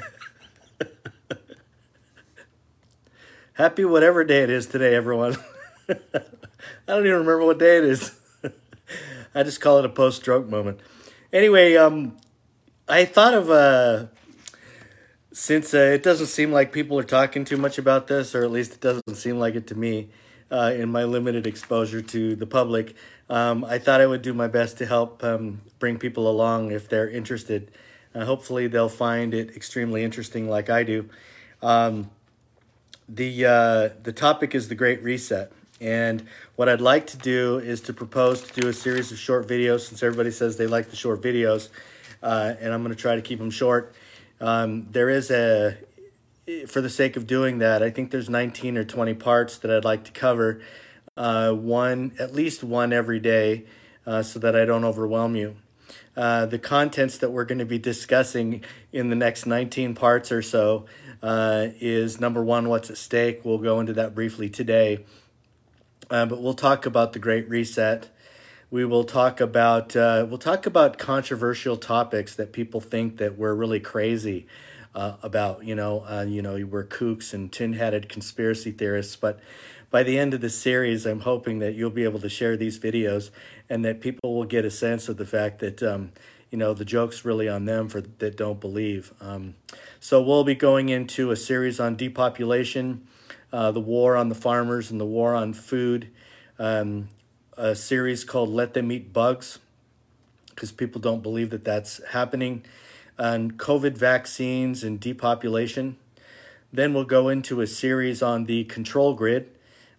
Happy whatever day it is today, everyone. I don't even remember what day it is. I just call it a post stroke moment. Anyway, um, I thought of uh, since uh, it doesn't seem like people are talking too much about this, or at least it doesn't seem like it to me uh, in my limited exposure to the public, um, I thought I would do my best to help um, bring people along if they're interested. Uh, hopefully, they'll find it extremely interesting, like I do. Um, the uh, the topic is the Great Reset, and what I'd like to do is to propose to do a series of short videos. Since everybody says they like the short videos, uh, and I'm going to try to keep them short. Um, there is a, for the sake of doing that, I think there's 19 or 20 parts that I'd like to cover, uh, one at least one every day, uh, so that I don't overwhelm you. Uh, the contents that we're going to be discussing in the next 19 parts or so uh, is number one, what's at stake. We'll go into that briefly today. Uh, but we'll talk about the Great Reset. We will talk about uh, we'll talk about controversial topics that people think that we're really crazy uh, about. You know, uh, you know, we're kooks and tin-headed conspiracy theorists. But by the end of the series, I'm hoping that you'll be able to share these videos and that people will get a sense of the fact that um, you know the joke's really on them for that don't believe. Um, so we'll be going into a series on depopulation, uh, the war on the farmers, and the war on food. Um, a series called "Let Them Eat Bugs," because people don't believe that that's happening, and COVID vaccines and depopulation. Then we'll go into a series on the control grid.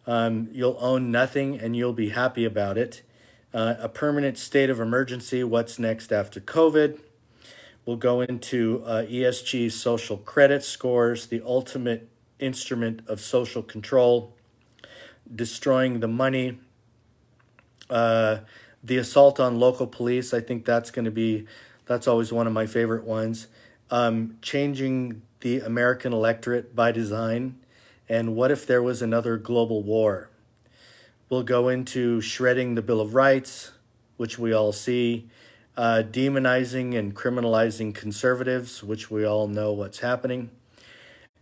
Um, you'll own nothing and you'll be happy about it uh, a permanent state of emergency, what's next after COVID. We'll go into uh, ESG's social credit scores, the ultimate instrument of social control, destroying the money, uh, the assault on local police. I think that's going to be, that's always one of my favorite ones. Um, changing the American electorate by design. And what if there was another global war? We'll go into shredding the Bill of Rights, which we all see, uh, demonizing and criminalizing conservatives, which we all know what's happening.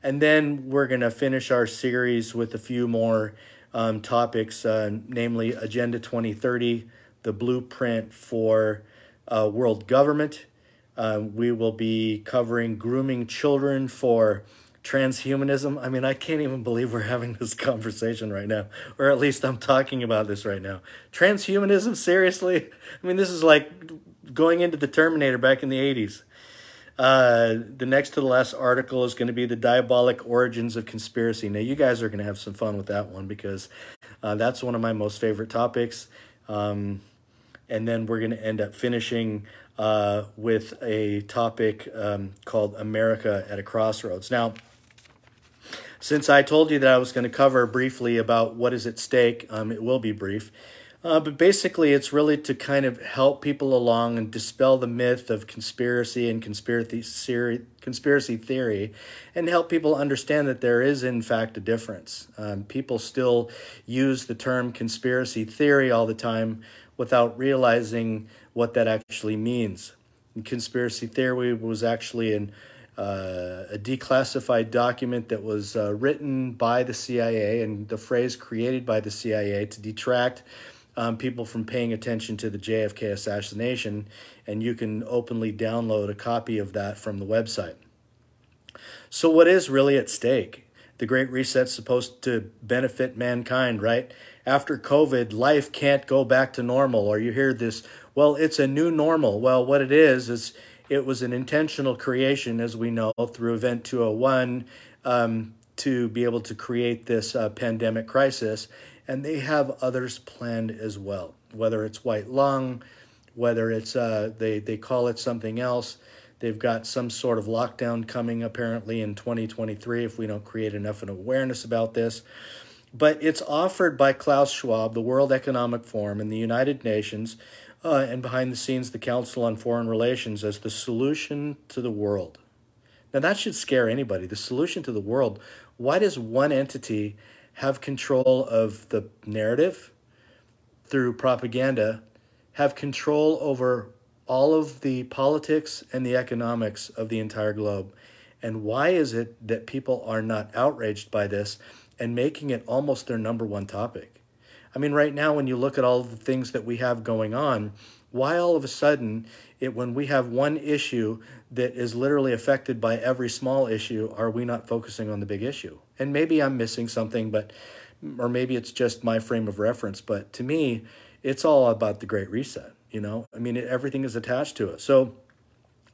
And then we're going to finish our series with a few more um, topics, uh, namely Agenda 2030, the blueprint for uh, world government. Uh, we will be covering grooming children for transhumanism. I mean, I can't even believe we're having this conversation right now, or at least I'm talking about this right now. Transhumanism, seriously? I mean, this is like going into the Terminator back in the 80s. Uh, the next to the last article is going to be the diabolic origins of conspiracy. Now, you guys are going to have some fun with that one because uh, that's one of my most favorite topics. Um, and then we're going to end up finishing uh, with a topic um, called America at a Crossroads. Now, since I told you that I was going to cover briefly about what is at stake, um, it will be brief. Uh, but basically, it's really to kind of help people along and dispel the myth of conspiracy and conspiracy theory, and help people understand that there is, in fact, a difference. Um, people still use the term conspiracy theory all the time without realizing what that actually means. And conspiracy theory was actually an uh, a declassified document that was uh, written by the CIA and the phrase created by the CIA to detract um, people from paying attention to the JFK assassination. And you can openly download a copy of that from the website. So, what is really at stake? The Great Reset's supposed to benefit mankind, right? After COVID, life can't go back to normal. Or you hear this, well, it's a new normal. Well, what it is, is it was an intentional creation, as we know, through Event 201 um, to be able to create this uh, pandemic crisis. And they have others planned as well, whether it's white lung, whether it's uh, they, they call it something else. They've got some sort of lockdown coming apparently in 2023 if we don't create enough of awareness about this. But it's offered by Klaus Schwab, the World Economic Forum, and the United Nations uh, and behind the scenes, the Council on Foreign Relations as the solution to the world. Now, that should scare anybody. The solution to the world. Why does one entity have control of the narrative through propaganda, have control over all of the politics and the economics of the entire globe? And why is it that people are not outraged by this and making it almost their number one topic? I mean, right now, when you look at all the things that we have going on, why all of a sudden, it, when we have one issue that is literally affected by every small issue, are we not focusing on the big issue? And maybe I'm missing something, but or maybe it's just my frame of reference. But to me, it's all about the Great Reset. You know, I mean, everything is attached to it. So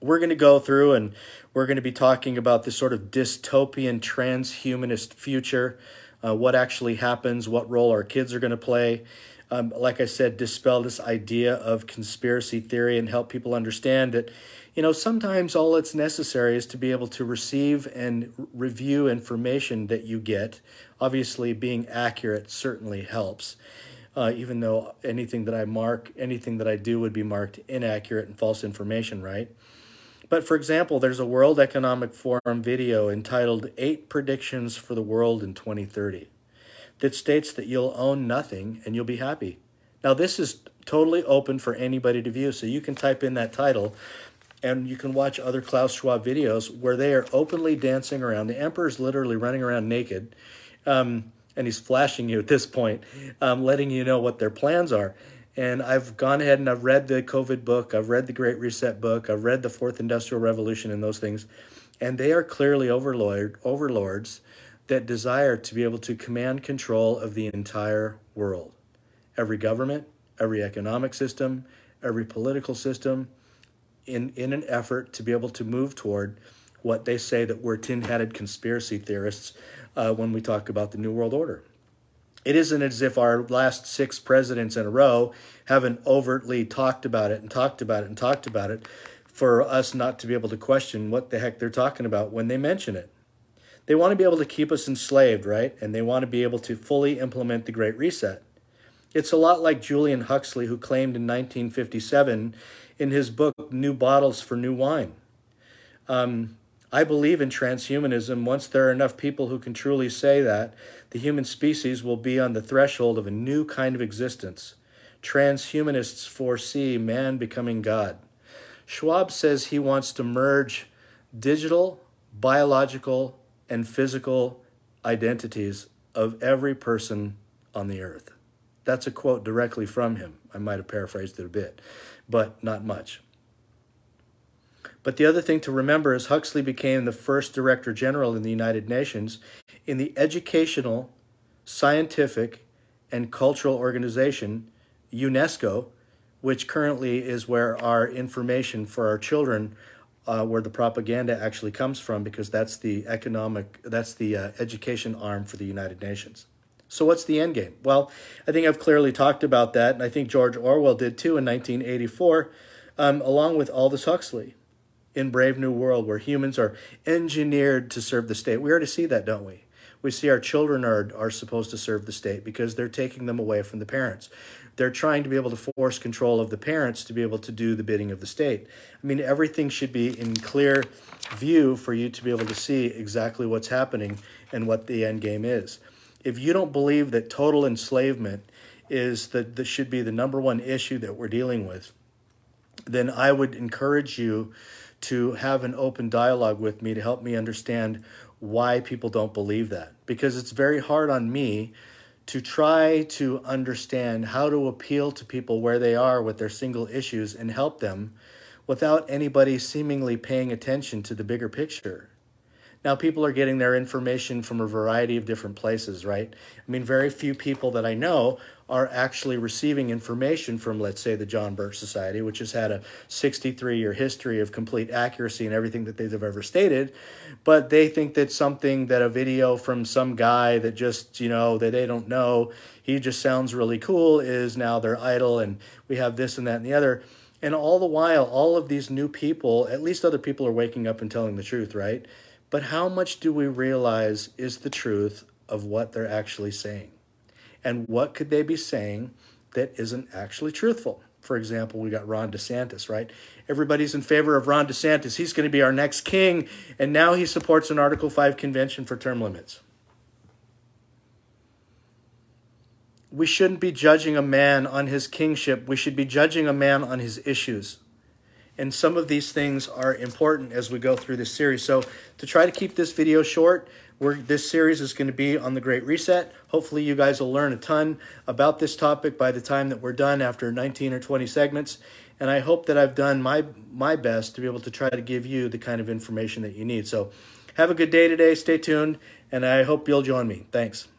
we're going to go through and we're going to be talking about this sort of dystopian transhumanist future, uh, what actually happens, what role our kids are going to play. Um, like I said, dispel this idea of conspiracy theory and help people understand that, you know, sometimes all it's necessary is to be able to receive and review information that you get. Obviously, being accurate certainly helps. Uh, even though anything that I mark, anything that I do would be marked inaccurate and false information, right? But for example, there's a World Economic Forum video entitled Eight Predictions for the World in 2030 that states that you'll own nothing and you'll be happy. Now, this is totally open for anybody to view, so you can type in that title and you can watch other Klaus Schwab videos where they are openly dancing around. The emperor's literally running around naked, um, and he's flashing you at this point, um, letting you know what their plans are. And I've gone ahead and I've read the COVID book, I've read the Great Reset book, I've read the Fourth Industrial Revolution and those things. And they are clearly overlord, overlords that desire to be able to command control of the entire world. Every government, every economic system, every political system, in, in an effort to be able to move toward what they say that we're tin headed conspiracy theorists uh, when we talk about the New World Order it isn't as if our last six presidents in a row haven't overtly talked about it and talked about it and talked about it for us not to be able to question what the heck they're talking about when they mention it. They want to be able to keep us enslaved, right? And they want to be able to fully implement the Great Reset. It's a lot like Julian Huxley, who claimed in 1957 in his book, New Bottles for New Wine. Um, I believe in transhumanism. Once there are enough people who can truly say that, the human species will be on the threshold of a new kind of existence. Transhumanists foresee man becoming God. Schwab says he wants to merge digital, biological, and physical identities of every person on the earth. That's a quote directly from him. I might have paraphrased it a bit, but not much. But the other thing to remember is Huxley became the first Director General in the United Nations in the educational, scientific, and cultural organization, UNESCO, which currently is where our information for our children, uh, where the propaganda actually comes from, because that's the economic, that's the uh, education arm for the United Nations. So, what's the end game? Well, I think I've clearly talked about that, and I think George Orwell did too in 1984, um, along with Aldous Huxley in Brave New World where humans are engineered to serve the state. We already see that, don't we? We see our children are, are supposed to serve the state because they're taking them away from the parents. They're trying to be able to force control of the parents to be able to do the bidding of the state. I mean, everything should be in clear view for you to be able to see exactly what's happening and what the end game is. If you don't believe that total enslavement is that that should be the number one issue that we're dealing with, then I would encourage you to have an open dialogue with me to help me understand why people don't believe that. Because it's very hard on me to try to understand how to appeal to people where they are with their single issues and help them without anybody seemingly paying attention to the bigger picture. Now, people are getting their information from a variety of different places, right? I mean, very few people that I know are actually receiving information from, let's say, the John Birch Society, which has had a 63 year history of complete accuracy in everything that they've ever stated. But they think that something, that a video from some guy that just, you know, that they don't know, he just sounds really cool, is now their idol, and we have this and that and the other. And all the while, all of these new people, at least other people are waking up and telling the truth, right? But how much do we realize is the truth of what they're actually saying? and what could they be saying that isn't actually truthful. For example, we got Ron DeSantis, right? Everybody's in favor of Ron DeSantis. He's going to be our next king, and now he supports an Article 5 convention for term limits. We shouldn't be judging a man on his kingship. We should be judging a man on his issues. And some of these things are important as we go through this series. So to try to keep this video short, we're, this series is going to be on the Great Reset. Hopefully you guys will learn a ton about this topic by the time that we're done after 19 or 20 segments. And I hope that I've done my, my best to be able to try to give you the kind of information that you need. So have a good day today. Stay tuned, and I hope you'll join me. Thanks.